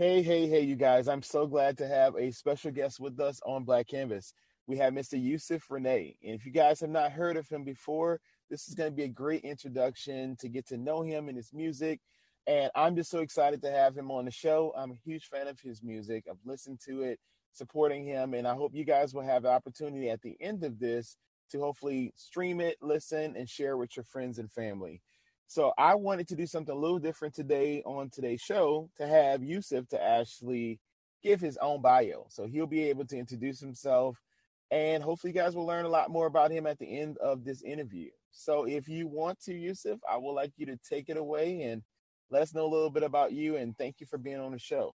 Hey, hey, hey, you guys. I'm so glad to have a special guest with us on Black Canvas. We have Mr. Yusuf Renee. And if you guys have not heard of him before, this is going to be a great introduction to get to know him and his music. And I'm just so excited to have him on the show. I'm a huge fan of his music. I've listened to it, supporting him. And I hope you guys will have the opportunity at the end of this to hopefully stream it, listen, and share with your friends and family. So I wanted to do something a little different today on today's show to have Yusuf to actually give his own bio. So he'll be able to introduce himself and hopefully you guys will learn a lot more about him at the end of this interview. So if you want to, Yusuf, I would like you to take it away and let us know a little bit about you and thank you for being on the show.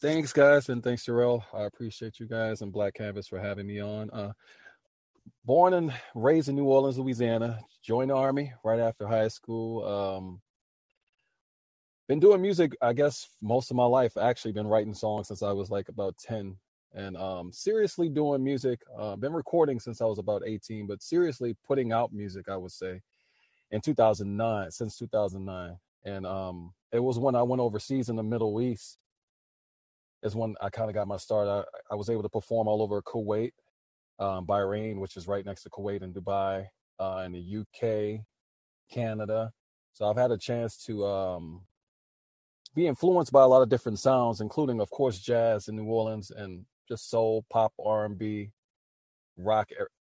Thanks, guys, and thanks, Jarrell. I appreciate you guys and Black Canvas for having me on. Uh, born and raised in New Orleans, Louisiana. Joined the army right after high school. Um, been doing music, I guess, most of my life. Actually, been writing songs since I was like about ten, and um, seriously doing music. Uh, been recording since I was about eighteen, but seriously putting out music, I would say, in 2009. Since 2009, and um, it was when I went overseas in the Middle East. Is when I kind of got my start. I, I was able to perform all over Kuwait um, Bahrain, which is right next to Kuwait and Dubai, uh, in the UK, Canada. So I've had a chance to um, be influenced by a lot of different sounds, including, of course, jazz in New Orleans and just soul, pop, R and B, rock,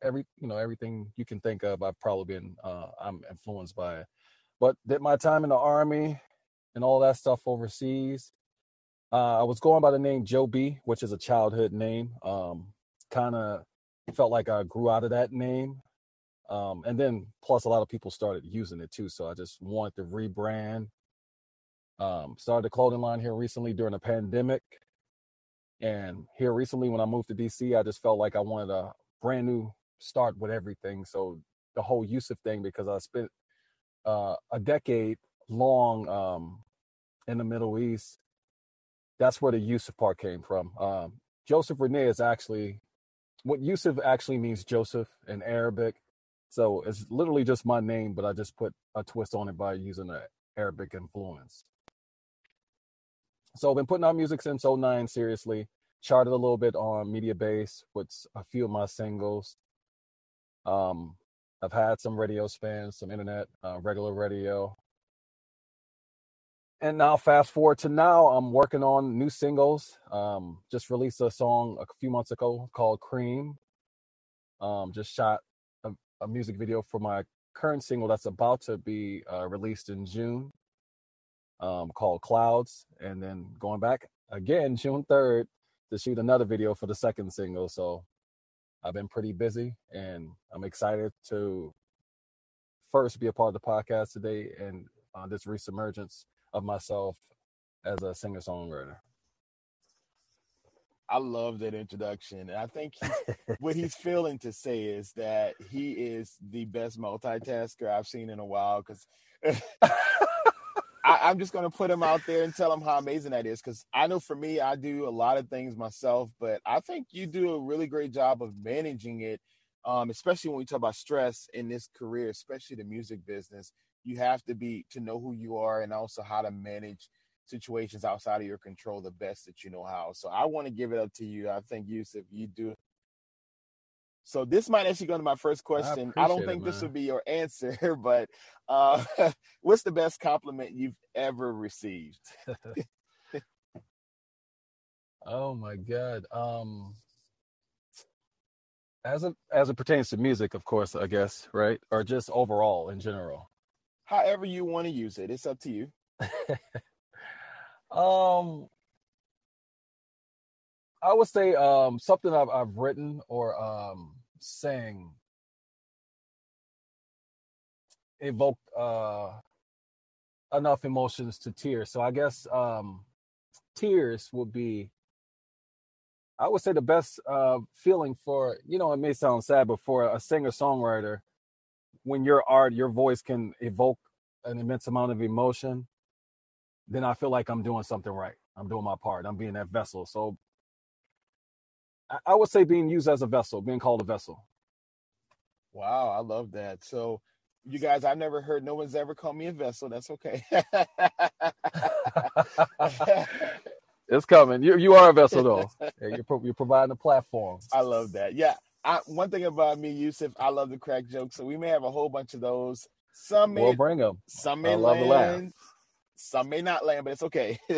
every you know everything you can think of. I've probably been uh, I'm influenced by it. But did my time in the army and all that stuff overseas. Uh, I was going by the name Joe B, which is a childhood name. Um, kind of felt like I grew out of that name. Um, and then plus a lot of people started using it too. So I just wanted to rebrand. Um, started a clothing line here recently during the pandemic. And here recently when I moved to DC, I just felt like I wanted a brand new start with everything. So the whole Yusuf thing, because I spent uh, a decade long um, in the Middle East, that's where the Yusuf part came from. Um, Joseph Renee is actually what Yusuf actually means Joseph in Arabic. So it's literally just my name, but I just put a twist on it by using an Arabic influence. So I've been putting out music since 09, seriously. Charted a little bit on Mediabase with a few of my singles. Um, I've had some radio spins, some internet, uh, regular radio and now fast forward to now i'm working on new singles. Um just released a song a few months ago called cream. Um just shot a, a music video for my current single that's about to be uh, released in june um called clouds. And then going back again june 3rd to shoot another video for the second single. So i've been pretty busy and i'm excited to first be a part of the podcast today and uh, this resurgence of myself as a singer songwriter. I love that introduction. And I think he's, what he's feeling to say is that he is the best multitasker I've seen in a while. Because I'm just going to put him out there and tell him how amazing that is. Because I know for me, I do a lot of things myself, but I think you do a really great job of managing it, um, especially when we talk about stress in this career, especially the music business you have to be to know who you are and also how to manage situations outside of your control the best that you know how. So I want to give it up to you. I think Yusuf, you do. So this might actually go to my first question. I, I don't think it, this would be your answer, but uh, what's the best compliment you've ever received? oh my god. Um as it as it pertains to music, of course, I guess, right? Or just overall in general however you want to use it. It's up to you. um, I would say um something I've I've written or um sang evoked uh enough emotions to tears. So I guess um tears would be I would say the best uh feeling for you know it may sound sad but for a singer songwriter when your art, your voice can evoke an immense amount of emotion, then I feel like I'm doing something right. I'm doing my part. I'm being that vessel. So I would say being used as a vessel, being called a vessel. Wow, I love that. So You guys, I've never heard no one's ever called me a vessel. That's okay. it's coming. You you are a vessel though. you're pro- you're providing a platform. I love that. Yeah. I, one thing about me, Yusuf, I love the crack jokes. So we may have a whole bunch of those. Some may we'll bring them. Some may I love land. Some may not land, but it's okay.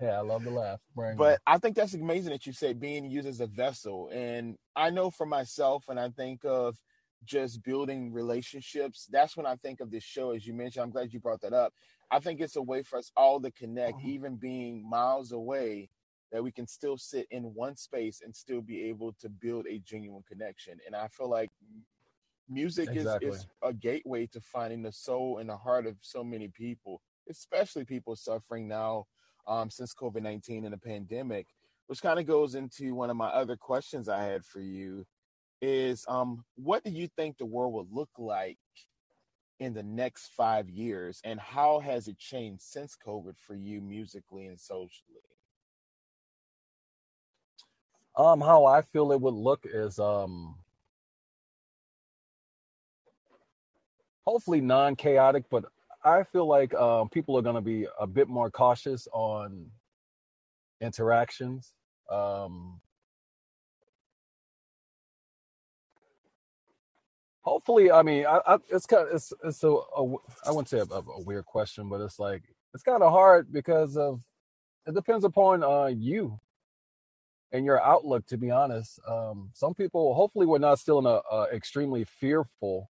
yeah, I love the laugh. Bring but them. I think that's amazing that you say being used as a vessel. And I know for myself, and I think of just building relationships. That's when I think of this show, as you mentioned. I'm glad you brought that up. I think it's a way for us all to connect, mm-hmm. even being miles away, that we can still sit in one space and still be able to build a genuine connection. And I feel like music exactly. is, is a gateway to finding the soul and the heart of so many people, especially people suffering now um, since COVID 19 and the pandemic, which kind of goes into one of my other questions I had for you is um, what do you think the world will look like in the next five years and how has it changed since covid for you musically and socially um how i feel it would look is um hopefully non-chaotic but i feel like um, people are going to be a bit more cautious on interactions um hopefully, I mean, I, I, it's kind of it's it's a, a I wouldn't say a, a, weird question, but it's like it's kind of hard because of it depends upon uh, you and your outlook. To be honest, um, some people hopefully we're not still in a, a extremely fearful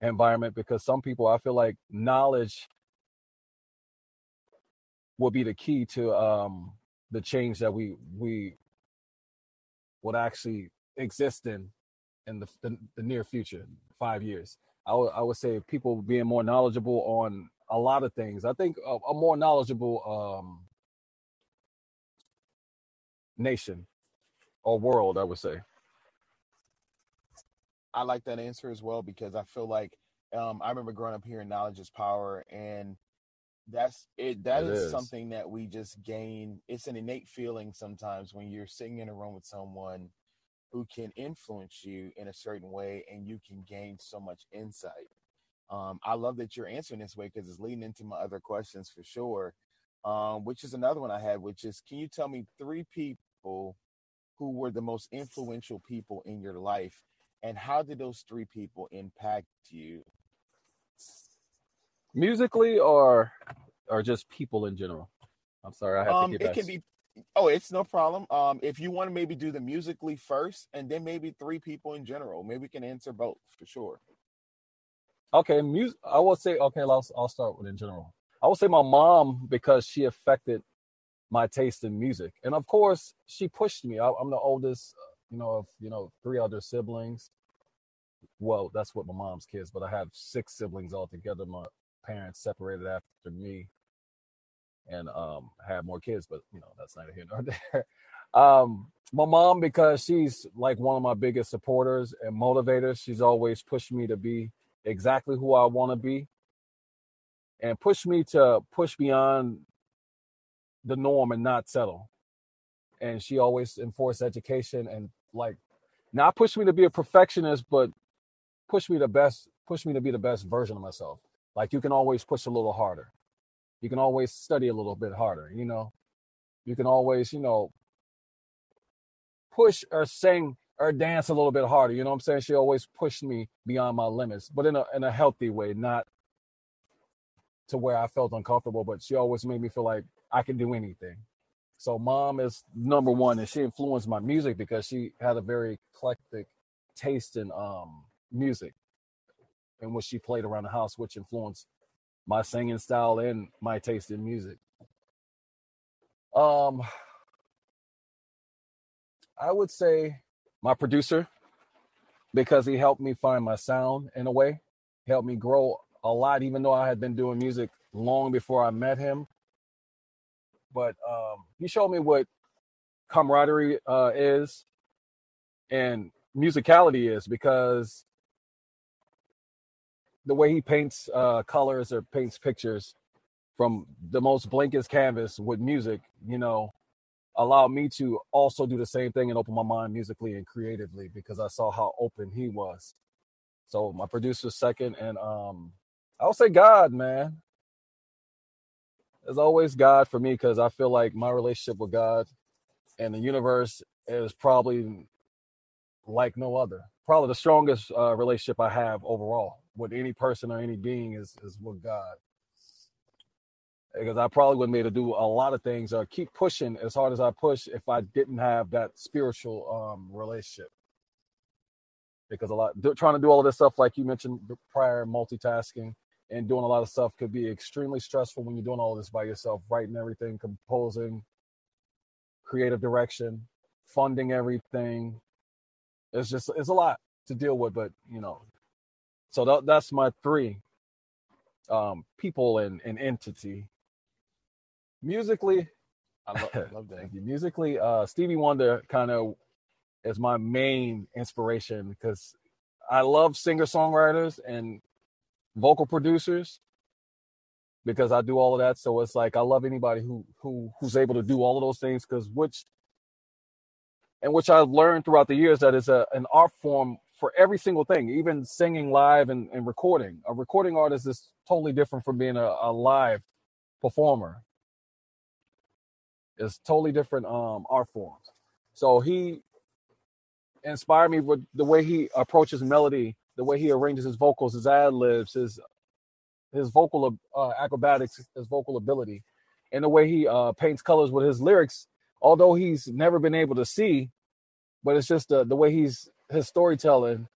environment because some people I feel like knowledge will be the key to um, the change that we we would actually exist in in the, the, the near future, five years. I would would say people being more knowledgeable on a lot of things. I think a, a more knowledgeable um, nation or world, I would say. I like that answer as well because I feel like um, I remember growing up here hearing knowledge is power, and that's it. That it is, is something that we just gain. It's an innate feeling sometimes when you're sitting in a room with someone who can influence you in a certain way and you can gain so much insight. Um, I love that you're answering this way because it's leading into my other questions for sure. Um, which is another one I had, which is can you tell me three people who were the most influential people in your life and how did those three people impact you? Musically or or just people in general? I'm sorry, I have um, to get It can be Oh, it's no problem. Um, if you want to maybe do the musically first, and then maybe three people in general, maybe we can answer both for sure. Okay, music. I will say okay. I'll I'll start with in general. I will say my mom because she affected my taste in music, and of course she pushed me. I, am the oldest, you know, of you know three other siblings. Well, that's what my mom's kids, but I have six siblings altogether. My parents separated after me and um, had more kids, but you know that's neither here nor there. Um, my mom, because she's like one of my biggest supporters and motivators, she's always pushed me to be exactly who I want to be, and push me to push beyond the norm and not settle. And she always enforced education and like not push me to be a perfectionist, but push me the best, push me to be the best version of myself. Like you can always push a little harder you can always study a little bit harder you know you can always you know push or sing or dance a little bit harder you know what i'm saying she always pushed me beyond my limits but in a in a healthy way not to where i felt uncomfortable but she always made me feel like i can do anything so mom is number one and she influenced my music because she had a very eclectic taste in um music and what she played around the house which influenced my singing style and my taste in music. Um, I would say my producer because he helped me find my sound in a way, helped me grow a lot, even though I had been doing music long before I met him. But um, he showed me what camaraderie uh, is and musicality is because the way he paints uh, colors or paints pictures from the most blankest canvas with music, you know, allowed me to also do the same thing and open my mind musically and creatively because I saw how open he was. So my producer's second, and um, I would say God, man. There's always God for me because I feel like my relationship with God and the universe is probably like no other. Probably the strongest uh, relationship I have overall with any person or any being is is with God. Because I probably wouldn't be able to do a lot of things or keep pushing as hard as I push if I didn't have that spiritual um, relationship. Because a lot trying to do all of this stuff, like you mentioned prior, multitasking and doing a lot of stuff could be extremely stressful when you're doing all this by yourself, writing everything, composing, creative direction, funding everything. It's just it's a lot to deal with, but you know. So that, that's my three um, people and, and entity. Musically, I love, I love that. Musically, uh, Stevie Wonder kind of is my main inspiration because I love singer songwriters and vocal producers because I do all of that. So it's like I love anybody who who who's able to do all of those things because which and which I've learned throughout the years that is a an art form for every single thing, even singing live and, and recording. A recording artist is totally different from being a, a live performer. It's totally different um art forms. So he inspired me with the way he approaches melody, the way he arranges his vocals, his ad libs, his his vocal uh, acrobatics, his vocal ability, and the way he uh, paints colors with his lyrics. Although he's never been able to see, but it's just the the way he's his storytelling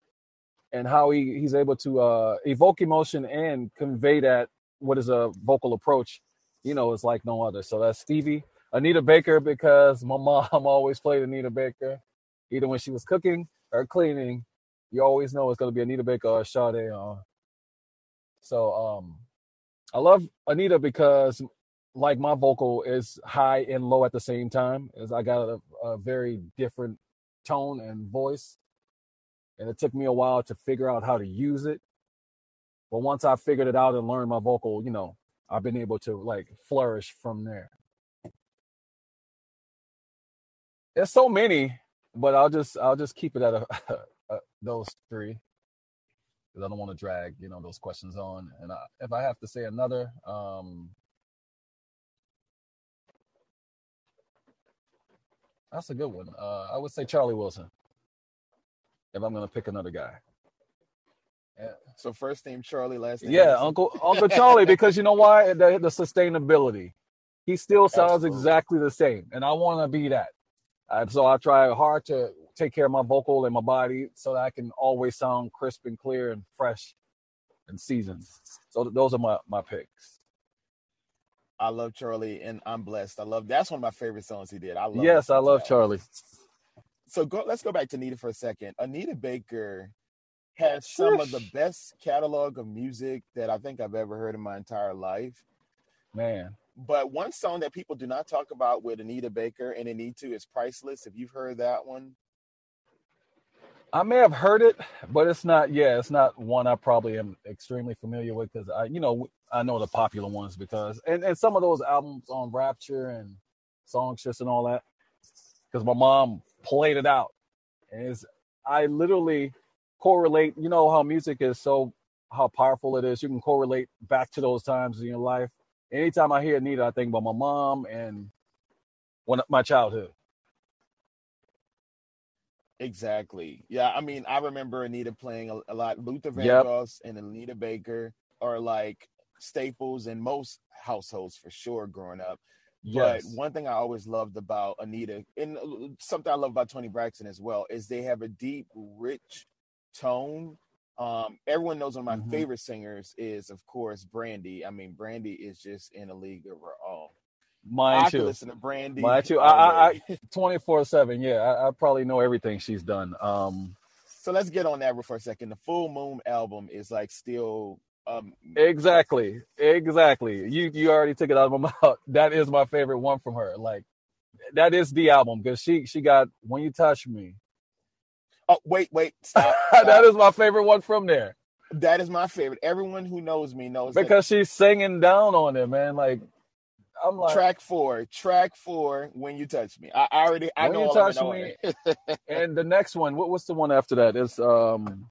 and how he he's able to uh, evoke emotion and convey that what is a vocal approach. You know, it's like no other. So that's Stevie. Anita Baker because my mom always played Anita Baker, either when she was cooking or cleaning. You always know it's going to be Anita Baker or Sade on. So um, I love Anita because like my vocal is high and low at the same time. As I got a, a very different tone and voice, and it took me a while to figure out how to use it. But once I figured it out and learned my vocal, you know, I've been able to like flourish from there. There's so many, but I'll just I'll just keep it at a, a, those three because I don't want to drag you know those questions on. And I, if I have to say another, um, that's a good one. Uh, I would say Charlie Wilson. If I'm gonna pick another guy. Yeah. So first name Charlie, last name Yeah, Wilson. Uncle Uncle Charlie, because you know why? The, the sustainability. He still sounds Absolutely. exactly the same, and I want to be that. And so I try hard to take care of my vocal and my body so that I can always sound crisp and clear and fresh and seasoned. So th- those are my my picks. I love Charlie, and I'm blessed. I love that's one of my favorite songs he did. I love. yes, I love that. Charlie. So go. Let's go back to Anita for a second. Anita Baker has some of the best catalog of music that I think I've ever heard in my entire life. Man, But one song that people do not talk about with Anita Baker and they need to is Priceless. If you've heard that one, I may have heard it, but it's not. Yeah, it's not one I probably am extremely familiar with because I, you know, I know the popular ones because and and some of those albums on Rapture and Songstress and all that because my mom played it out, and it's I literally correlate. You know how music is so how powerful it is. You can correlate back to those times in your life. Anytime I hear Anita, I think about my mom and one my childhood. Exactly. Yeah, I mean, I remember Anita playing a, a lot. Luther Yep. Vandross and Anita Baker are like staples in most households for sure growing up. Yes. But one thing I always loved about Anita, and uh, something I love about Toni Braxton as well, is they have a deep, rich tone. Um, everyone knows one of my Mhm. favorite singers is, of course, Brandy. I mean, Brandy is just in a league of her own. Mine I too. listen to Brandy. Mine too. I, I. I 24 seven. Yeah, I, I probably know everything she's done. Um, so let's get on that for a second. The Full Moon album is like still um exactly, exactly. You you already took it out of my mouth. That is my favorite one from her. Like that is the album because she she got when you touch me. Oh wait, wait, stop. stop. is my favorite one from there that is my favorite. Everyone who knows me knows that because she's singing down on it, man. Like I'm like, track four, track four, when you touch me. I, I already I When know You Touch Me. and the next one, what what's the one after that? Is um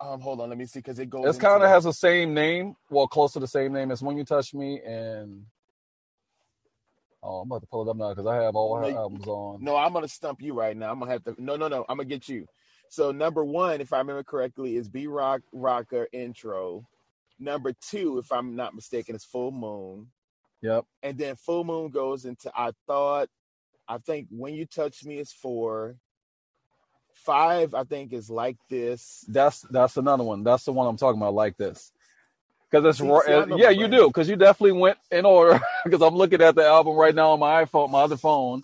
Um, hold on, let me see because it goes. It kind of has the same name, well, close to the same name as When You Touch Me, and oh, I'm about to pull it up now because I have all her No, albums on. No, I'm gonna stump you right now. I'm gonna have to. No, no, no. I'm gonna get you. So number one, if I remember correctly, is B Rock Rocker intro. Number two, if I'm not mistaken, is Full Moon. Yep. And then Full Moon goes into I thought. I think when you touch me is four. Five, I think, is like this. That's that's another one. That's the one I'm talking about. Like this, because it's See- ro- see, yeah, you do. Because you definitely went in order. Because I'm looking at the album right now on my iPhone, my other phone.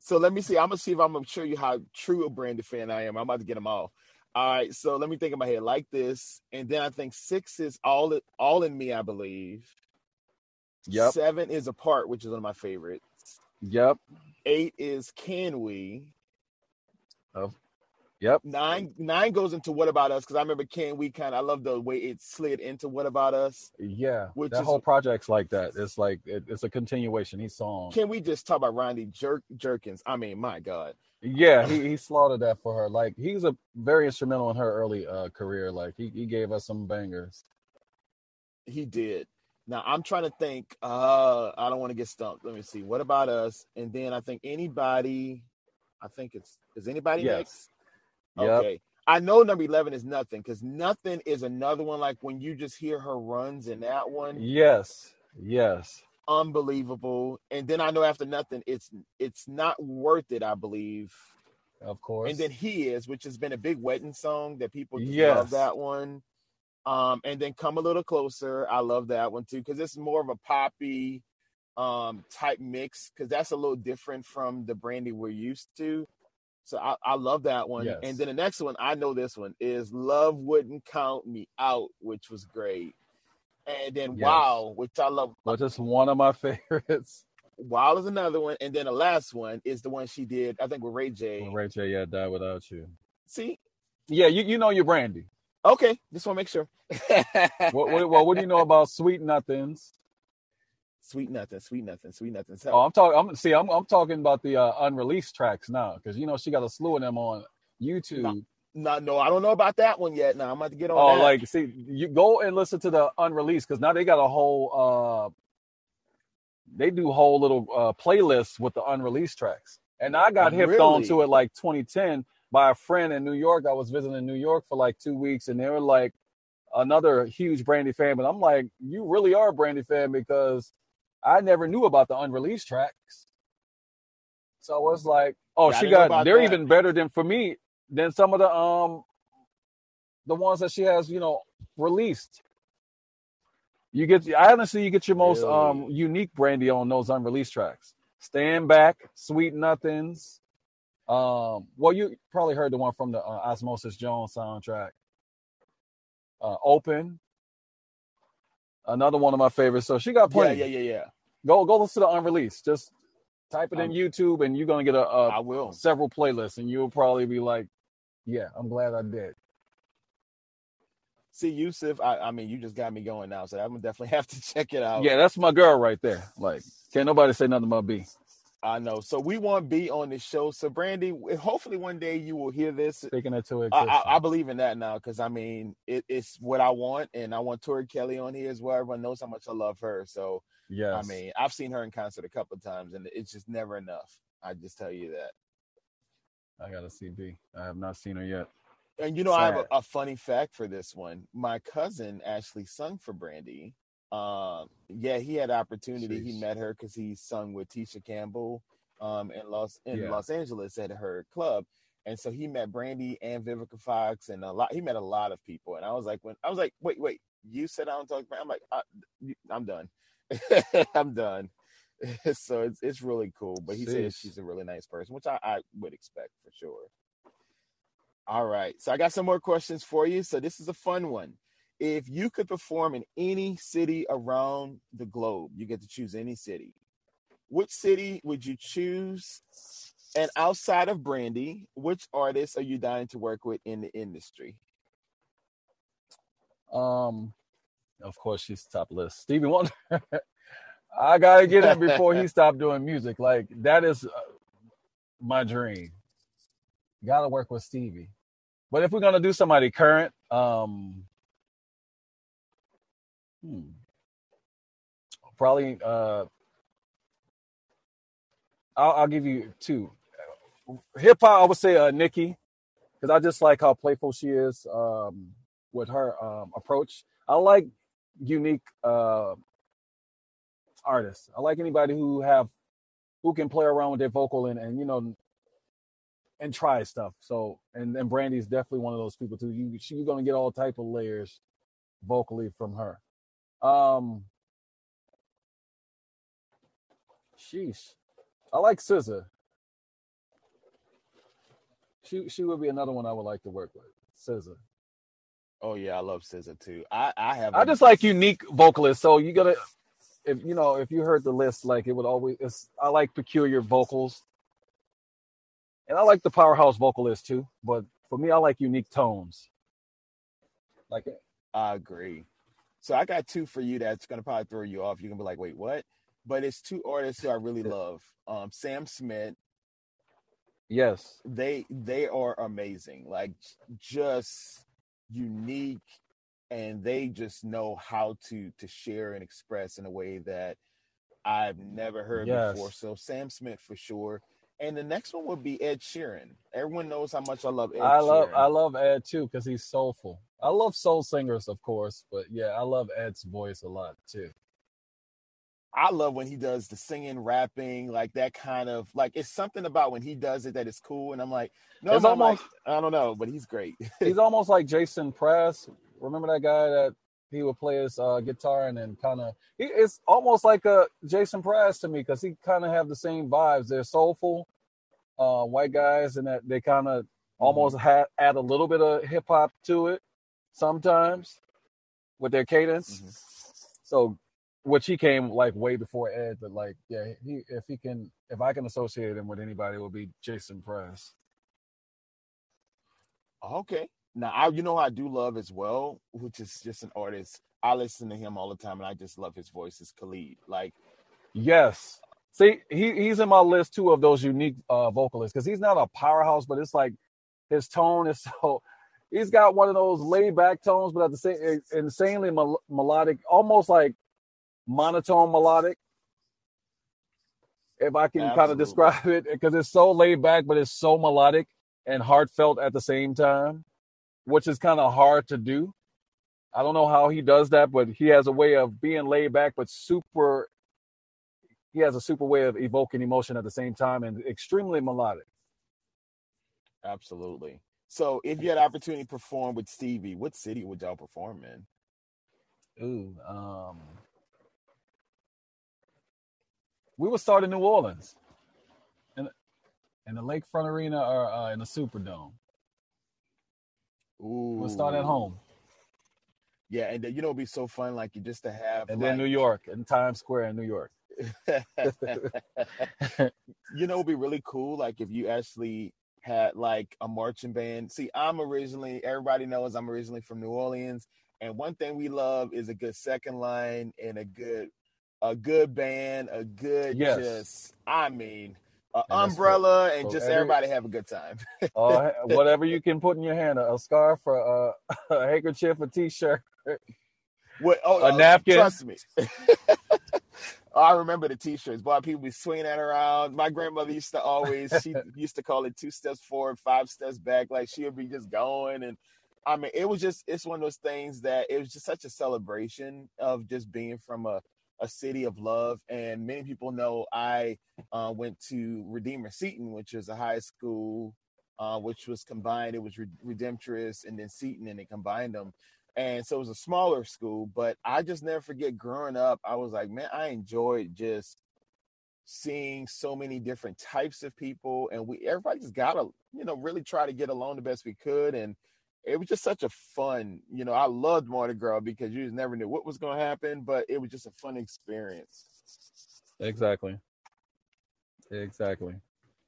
So let me see. I'm gonna see if I'm gonna show you how true a Brandy fan I am. I'm about to get them all. All right. So let me think in my head like this, and then I think six is all it all in me. I believe. Yep. Seven is apart, which is one of my favorites. Yep. Eight is can we. Oh yep. Nine nine goes into what about us because I remember can we kind of I love the way it slid into what about us. Yeah. Which that is- whole project's like that. It's like it, it's a continuation. He's song. Can we just talk about Rodney Jerk Jerkins? I mean, my God, Yeah, he, he slaughtered that for her. Like he's a very instrumental in her early uh, career. Like he, he gave us some bangers. he did. Now I'm trying to think. Uh, I don't want to get stumped. Let me see. What about us? And then I think anybody. I think it's is anybody Yes. next? Yep. Okay. I know number eleven is nothing because nothing is another one like when you just hear her runs in that one. Yes. Yes. unbelievable. And then I know after nothing, it's it's not worth it. I believe. Of course. And then he is, which has been a big wedding song that people just Yes. love that one. Um, and then come a little closer. I love that one too because it's more of a poppy um type mix because that's a little different from the brandy we're used to. So I, I love that one. Yes. And then the next one, I know this one is Love Wouldn't Count Me Out, which was great. And then Yes. Wow, which I love. Which is one of my favorites. Wild is another one, and then the last one is the one she did, I think, with Ray J. Ray J, yeah, die without you. See, Yeah, you, you know your Brandy. Okay, just want to make sure. What, what, what, what do you know about Sweet Nothings? sweet nothing, sweet nothing, sweet nothing. So, Oh, I'm talking. I'm see. I'm I'm talking about the uh, unreleased tracks now because you know she got a slew of them on YouTube. no, no, I don't know about that one yet. Now I'm about to get on. Oh, that. like see, you go and listen to the unreleased because now they got a whole. uh They do whole little uh playlists with the unreleased tracks, and I got hipped on to it like 2010 by a friend in New York. I was visiting New York for like two weeks, and they were like another huge Brandy fan. But I'm like, you really are a Brandy fan because I never knew about the unreleased tracks. So I was like, oh, Yeah, she got they're that. even better than for me than some of the um the ones that she has, you know, released. You get I honestly, you get your most um unique brandy on those unreleased tracks. Stand back, sweet nothings. Um, well, you probably heard the one from the uh, Osmosis Jones soundtrack. Uh, open. Another one of my favorites. So she got yeah, plenty. yeah, yeah, yeah. Go go listen to the unreleased. Just type it in Um, YouTube, and you're gonna get a, a I will. several playlists, and you'll probably be like, "Yeah, I'm glad I did." See, Yusuf, I, I mean, you just got me going now, so I'm gonna definitely have to check it out. Yeah, that's my girl right there. Like, can't nobody say nothing about B. I know. So we want B on the show. So Brandy, hopefully one day you will hear this. Speaking it to I. I, I believe in that now because I mean it, it's what I want, and I want Tori Kelly on here as well. Everyone knows how much I love her. So yeah, I mean, I've seen her in concert a couple of times, and it's just never enough. I just tell you that. I gotta see B. I have not seen her yet. And you know, I have a, a funny fact for this one. My cousin actually sung for Brandy. Um, yeah, he had opportunity. He met her because he sung with Tisha Campbell um, in Los in Yeah. Los Angeles at her club. And so he met Brandy and Vivica Fox and a lot. He met a lot of people. And I was like, when I was like, wait, wait, you said I don't talk. I'm like, I, I'm done. I'm done. so it's it's really cool. But he says she's a really nice person, which I, I would expect for sure. All right. So I got some more questions for you. So this is a fun one. If you could perform in any city around the globe, you get to choose any city. Which city would you choose? And outside of Brandy, which artists are you dying to work with in the industry? Um, of course she's top list. Stevie Wonder. I gotta get him before he stopped doing music. Like that is uh, my dream. Gotta work with Stevie. but if we're gonna do somebody current, um, hmm, probably uh, I'll, I'll give you two. Hip hop, I would say uh, Nicki, because I just like how playful she is um, with her um, approach. I like unique uh, artists. I like anybody who have who can play around with their vocal and and you know and try stuff. So and and Brandy is definitely one of those people too. You she, you're gonna get all type of layers vocally from her. Um, sheesh, I like SZA. She she would be another one I would like to work with. SZA. Oh yeah, I love SZA too. I I have. I just like unique vocalists. So you gotta, if you know, if you heard the list, like it would always. It's, I like peculiar vocals, and I like the powerhouse vocalist too. But for me, I like unique tones. Like I agree. So I got two for you that's gonna probably throw you off. You're gonna be like, wait, what? But it's two artists who I really love. Um, Sam Smith. Yes. They they are amazing. Like just unique and they just know how to to share and express in a way that I've never heard Yes. before. So Sam Smith for sure. And the next one would be Ed Sheeran. Everyone knows how much I love Ed I love I love Ed too because he's soulful. I love soul singers, of course, but yeah, I love Ed's voice a lot too. I love when he does the singing, rapping, like that kind of like it's something about when he does it that is cool. And I'm like, no, It's I'm like, almost- I don't know, but he's great. He's almost like Jason Mraz. Remember that guy that he would play his uh, guitar and then kind of he it's almost like a Jason Mraz to me because he kind of have the same vibes. They're soulful, uh, white guys, and that they kind of almost ha- add a little bit of hip hop to it sometimes with their cadence. Mhm. So, which he came like way before Ed, but like yeah, he if he can if I can associate him with anybody, it would be Jason Mraz. Okay. Now, I, you know, I do love as well, which is just an artist. I listen to him all the time, and I just love his voice. Is Khalid? Like, Yes. See, he, he's in my list too of those unique uh, vocalists because he's not a powerhouse, but it's like his tone is so. He's got one of those laid back tones, but at the same insanely mel- melodic, almost like monotone melodic. If I can kind of describe it, because it's so laid back, but it's so melodic and heartfelt at the same time, which is kind of hard to do. I don't know how he does that, but he has a way of being laid back, but super he has a super way of evoking emotion at the same time and extremely melodic. absolutely. So, if you had opportunity to perform with Stevie, what city would y'all perform in? Ooh, um, we would start in New Orleans, in in the Lakefront Arena or uh, in the Superdome. Ooh, We'll start at home, Yeah, and then, you know, it'd be so fun, like you just to have, and then New York, in Times Square in New York. you know, it'd be really cool, like if you actually had like a marching band. See, I'm originally, everybody knows I'm originally from New Orleans, and one thing we love is a good second line and a good, a good band, a good, Yes. just, I mean, a And that's umbrella, and just every- everybody have a good time. Uh, whatever you can put in your hand, a, a scarf, or a, a handkerchief, a t-shirt. What? Oh, A uh, napkin. Trust me. I remember the t-shirts. Boy, people be swinging that around. My grandmother used to always. She used to call it two steps forward, five steps back. Like she would be just going, and I mean, it was just. It's one of those things that it was just such a celebration of just being from a a city of love. And many people know I uh, went to Redeemer Seton, which is a high school, uh, which was combined. It was Re- Redemptorist and then Seton, and they combined them and so it was a smaller school but i just never forget growing up i was like man i enjoyed just seeing so many different types of people and we everybody just gotta you know really try to get along the best we could and it was just such a fun you know i loved Mardi Gras because you just never knew what was going to happen but it was just a fun experience Exactly. Exactly.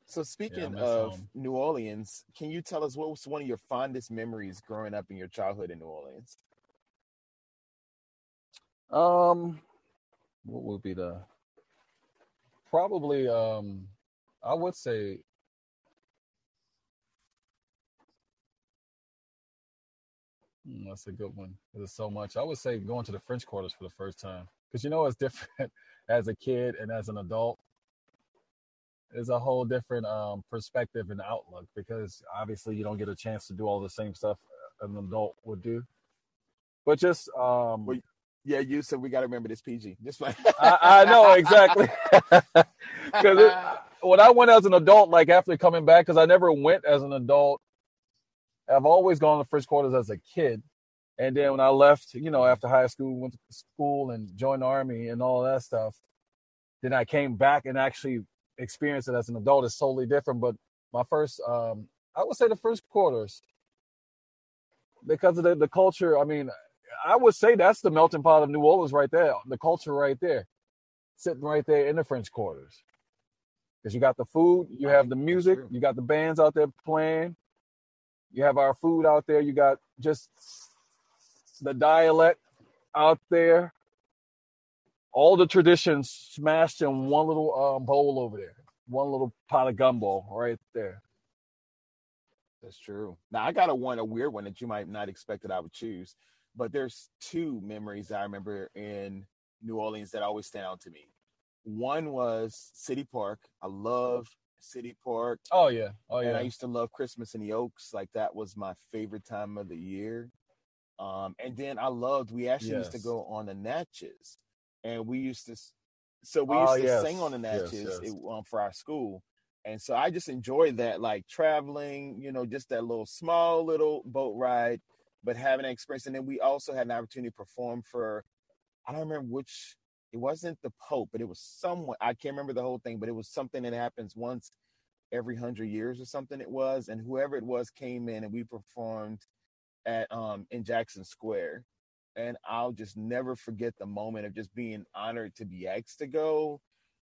So speaking miss of home. new orleans can you tell us what was one of your fondest memories growing up in your childhood in new orleans Um, what would be the probably um I would say Mm, that's a good one. There's so much. I would say going to the French quarters for the first time because you know it's different as a kid and as an adult. It's a whole different um, perspective and outlook because obviously you don't get a chance to do all the same stuff an adult would do. But just um, Well, Yeah, you said we got to remember this PG. Just like I, I know exactly because when I went as an adult, like after coming back, because I never went as an adult. I've always gone to first quarters as a kid, and then when I left, you know, after high school, went to school and joined the army and all that stuff. Then I came back and actually experienced it as an adult. is totally different. But my first, um, I would say the first quarters, because of the, the culture. I mean, I would say that's the melting pot of New Orleans right there. The culture right there, sitting right there in the French quarters. Because you got the food, you have the music, you got the bands out there playing, you have our food out there, you got just the dialect out there, all the traditions smashed in one little um, bowl over there, one little pot of gumbo right there. That's true. Now I got a one, a weird one that you might not expect that I would choose, but there's two memories I remember in New Orleans that always stand out to me. One was City Park. I love City Park, Oh yeah, oh yeah. and I used to love Christmas in the Oaks. Like that was my favorite time of the year. Um, and then I loved. We actually used to go on the Natchez, and we used to. So we Oh, used to yes, sing on the yes, Natchez yes. it- um, for our school, and so I just enjoyed that, like traveling. You know, just that little small little boat ride, but having that experience. And then we also had an opportunity to perform for. I don't remember which. It wasn't the Pope, but it was someone. I can't remember the whole thing, but it was something that happens once every hundred years or something. It was, and whoever it was came in, and we performed at um in Jackson Square. And I'll just never forget the moment of just being honored to be asked to go.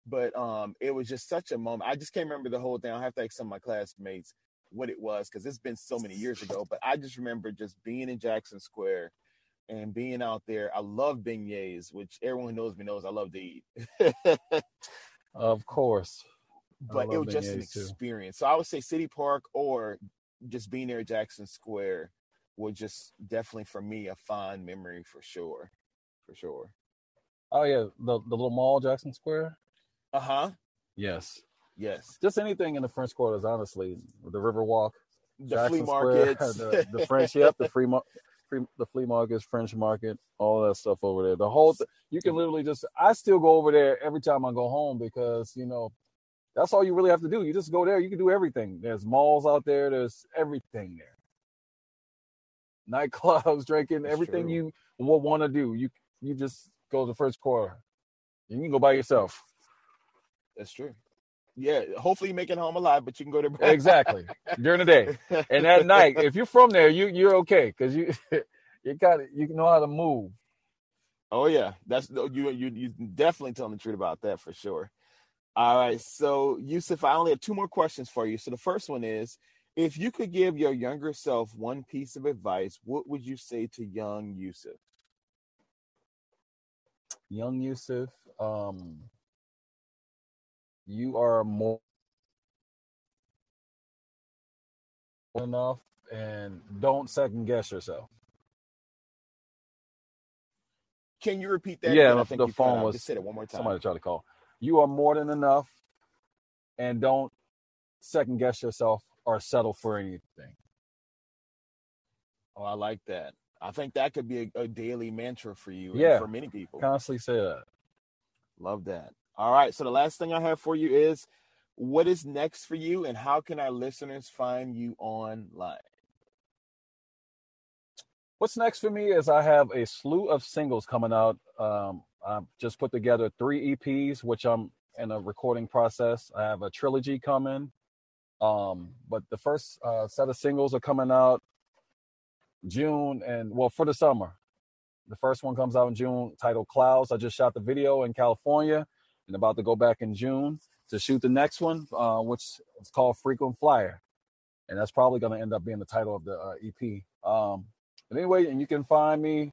But um it was just such a moment. I just can't remember the whole thing. I'll have to ask some of my classmates what it was because it's been so many years ago. But I just remember just being in Jackson Square and being out there. I love beignets, which everyone who knows me knows I love to eat. of course. but it was just an beignets, too. experience. So I would say City Park or just being there at Jackson Square was just definitely for me a fond memory for sure. For sure. Oh yeah, the the little mall, Jackson Square. Uh huh. Yes, Yes. just anything in the French quarters, honestly. The Riverwalk, The Jackson flea Square, markets. the, the French, yep, the free, mar- free, the flea markets, French market, all that stuff over there. The whole, th- you can literally just. I still go over there every time I go home because you know, that's all you really have to do. You just go there. You can do everything. There's malls out there. There's everything there. Nightclubs, drinking, That's everything true. you would want to do. You you just go to the first quarter. You can go by yourself. That's true. Yeah. Hopefully you make it home alive, but you can go to exactly during the day and at night if you're from there you you're okay because you you got you know how to move Oh yeah, that's you. You you definitely telling the truth about that for sure. All right, so Yusuf, I only have two more questions for you. So the first one is, if you could give your younger self one piece of advice, what would you say to young Yusuf? young yusuf um you are more enough and don't second guess yourself Can you repeat that? Yeah. I the- think the phone was- Just say it one more time. somebody tried to call you are more than enough and don't second guess yourself or settle for anything Oh, I like that. I think that could be a, a daily mantra for you. and Yeah. for many people. constantly say that Love that. All right. So the last thing I have for you is, what is next for you, and how can our listeners find you online? What's next for me is I have a slew of singles coming out. Um, I've just put together three EPs, which I'm in a recording process. I have a trilogy coming. Um, but the first uh, set of singles are coming out June and well for the summer. The first one comes out in June, titled Clouds. I just shot the video in California and about to go back in June to shoot the next one, uh, which is called Frequent Flyer. And that's probably going to end up being the title of the uh, EP. Um, but anyway, and you can find me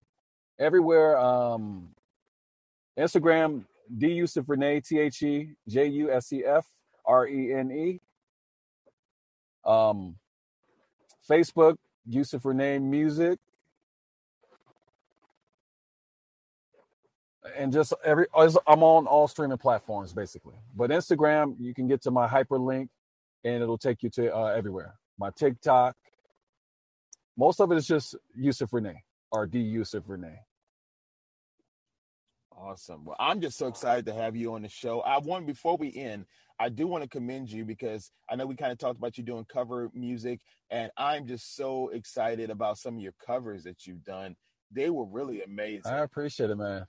everywhere. Um, Instagram, D Yusuf Rene, T H E J U S E F R E N E. Um, Facebook, Yusuf Renee Music. And just every, I'm on all streaming platforms basically. But Instagram, you can get to my hyperlink and it'll take you to uh, everywhere. My TikTok. Most of it is just Yusuf Renee or D Yusuf Renee. Awesome. Well, I'm just so excited to have you on the show. I want before we end, I do want to commend you because I know we kind of talked about you doing cover music, and I'm just so excited about some of your covers that you've done. They were really amazing. I appreciate it, man.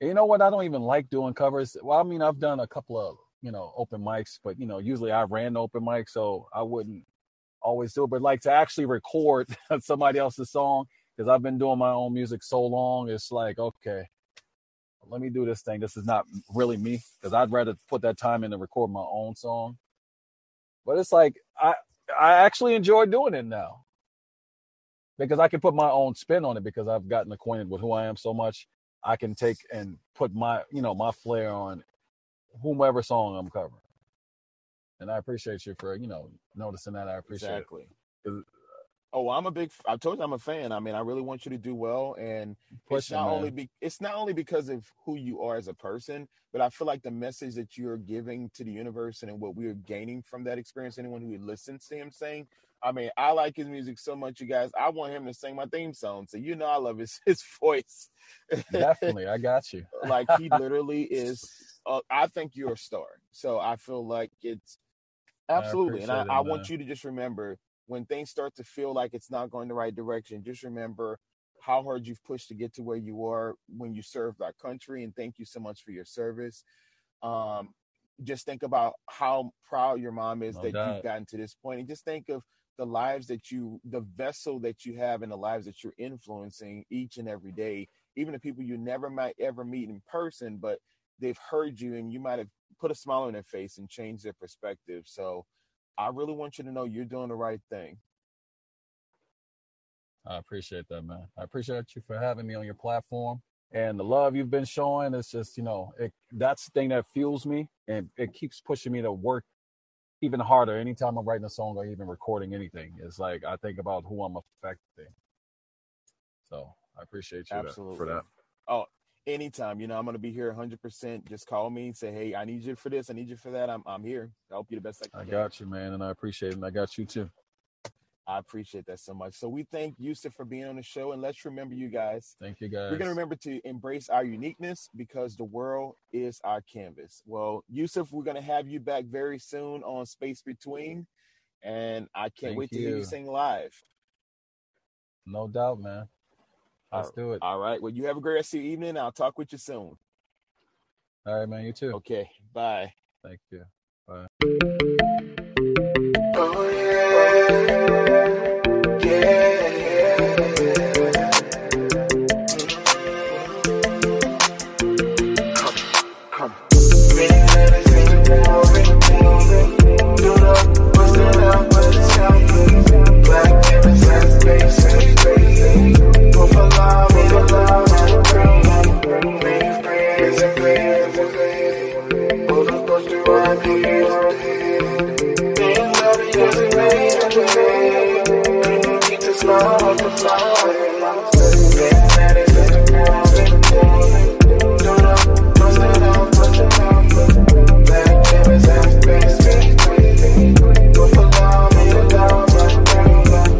You know what? I don't even like doing covers. Well, I mean, I've done a couple of you know open mics, but you know, usually I ran open mic, so I wouldn't always do it. But like to actually record somebody else's song because I've been doing my own music so long, it's like okay, let me do this thing. This is not really me because I'd rather put that time in to record my own song. But it's like I I actually enjoy doing it now because I can put my own spin on it because I've gotten acquainted with who I am so much. I can take and put my you know my flair on whomever song I'm covering. And I appreciate you for you know noticing that. I appreciate exactly. it. Oh, I'm a big. I told you I'm a fan. I mean, I really want you to do well, and it's not only be, it's not only because of who you are as a person, but I feel like the message that you're giving to the universe and what we're gaining from that experience. Anyone who listens to him saying, I mean, I like his music so much, you guys. I want him to sing my theme song, so you know I love his his voice. Definitely, I got you. like he literally is. Uh, I think you're a star, so I feel like it's absolutely, I and I, I want you to just remember when things start to feel like it's not going the right direction, just remember how hard you've pushed to get to where you are when you served our country. And thank you so much for your service. Um, just think about how proud your mom is no that doubt. you've gotten to this point, and just think of the lives that you, the vessel that you have, and the lives that you're influencing each and every day. Even the people you never might ever meet in person, but they've heard you, and you might have put a smile on their face and changed their perspective. So I really want you to know you're doing the right thing. I appreciate that, man. I appreciate you for having me on your platform and the love you've been showing. It's just, you know, it, that's the thing that fuels me and it keeps pushing me to work even harder anytime I'm writing a song or even recording anything. It's like I think about who I'm affecting. So I appreciate you Absolutely. for that. Oh, anytime. You know, I'm going to be here 100%. Just call me and say, hey, I need you for this. I need you for that. I'm, I'm here. I help you the best I can. I got you, man. And I appreciate it. And I got you too. I appreciate that so much. So we thank Yusuf for being on the show. And let's remember you guys. Thank you, guys. We're going to remember to embrace our uniqueness because the world is our canvas. Well, Yusuf, we're going to have you back very soon on Space Between. And I can't thank wait you. to hear you sing live. No doubt, man. Let's do it. All right. Well, you have a great rest of your evening. I'll talk with you soon. All right, man. You too. Okay. Bye. Thank you. Bye. Oh, yeah.